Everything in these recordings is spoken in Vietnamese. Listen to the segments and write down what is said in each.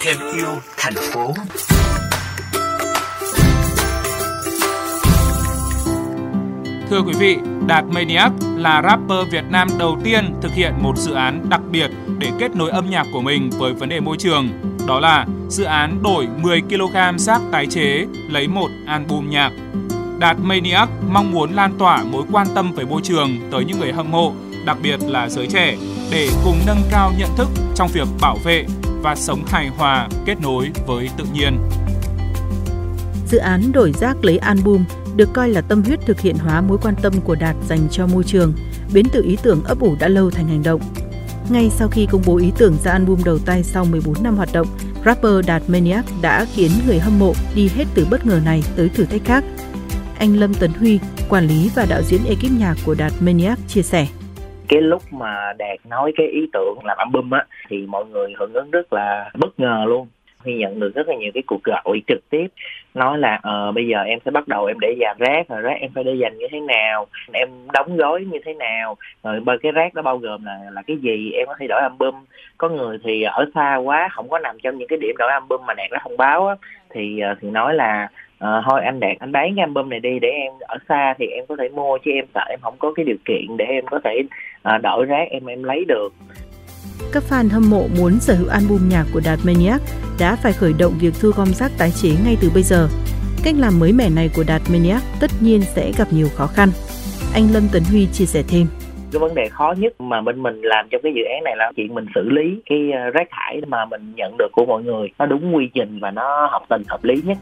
Thêm yêu thành phố. Thưa quý vị, Đạt Maniac là rapper Việt Nam đầu tiên thực hiện một dự án đặc biệt để kết nối âm nhạc của mình với vấn đề môi trường. Đó là dự án đổi 10 kg rác tái chế lấy một album nhạc. Đạt Maniac mong muốn lan tỏa mối quan tâm về môi trường tới những người hâm mộ, đặc biệt là giới trẻ, để cùng nâng cao nhận thức trong việc bảo vệ và sống hài hòa kết nối với tự nhiên. Dự án đổi rác lấy album được coi là tâm huyết thực hiện hóa mối quan tâm của Đạt dành cho môi trường, biến từ ý tưởng ấp ủ đã lâu thành hành động. Ngay sau khi công bố ý tưởng ra album đầu tay sau 14 năm hoạt động, rapper Đạt Maniac đã khiến người hâm mộ đi hết từ bất ngờ này tới thử thách khác. Anh Lâm Tấn Huy, quản lý và đạo diễn ekip nhạc của Đạt Maniac chia sẻ cái lúc mà đạt nói cái ý tưởng làm album á, thì mọi người hưởng ứng rất là bất ngờ luôn. Huy nhận được rất là nhiều cái cuộc gọi trực tiếp, nói là ờ bây giờ em sẽ bắt đầu em để dàn rác rồi rác em phải để dành như thế nào, em đóng gói như thế nào, rồi bởi cái rác đó bao gồm là là cái gì, em có thể đổi album. Có người thì ở xa quá, không có nằm trong những cái điểm đổi album mà đạt nó thông báo á, thì ờ, thì nói là à, thôi anh đạt anh bán cái album này đi để em ở xa thì em có thể mua chứ em sợ em không có cái điều kiện để em có thể à, đổi rác em em lấy được các fan hâm mộ muốn sở hữu album nhạc của Đạt Maniac đã phải khởi động việc thu gom rác tái chế ngay từ bây giờ. Cách làm mới mẻ này của Đạt Maniac tất nhiên sẽ gặp nhiều khó khăn. Anh Lâm Tấn Huy chia sẻ thêm cái vấn đề khó nhất mà bên mình làm trong cái dự án này là chuyện mình xử lý cái ờ, rác thải mà mình nhận được của mọi người nó đúng quy trình và nó hợp tình hợp lý nhất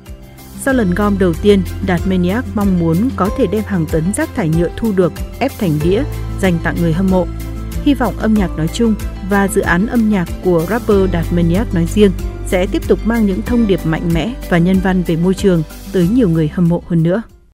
sau lần gom đầu tiên, Đạt Maniac mong muốn có thể đem hàng tấn rác thải nhựa thu được ép thành đĩa dành tặng người hâm mộ. Hy vọng âm nhạc nói chung và dự án âm nhạc của rapper Đạt Maniac nói riêng sẽ tiếp tục mang những thông điệp mạnh mẽ và nhân văn về môi trường tới nhiều người hâm mộ hơn nữa.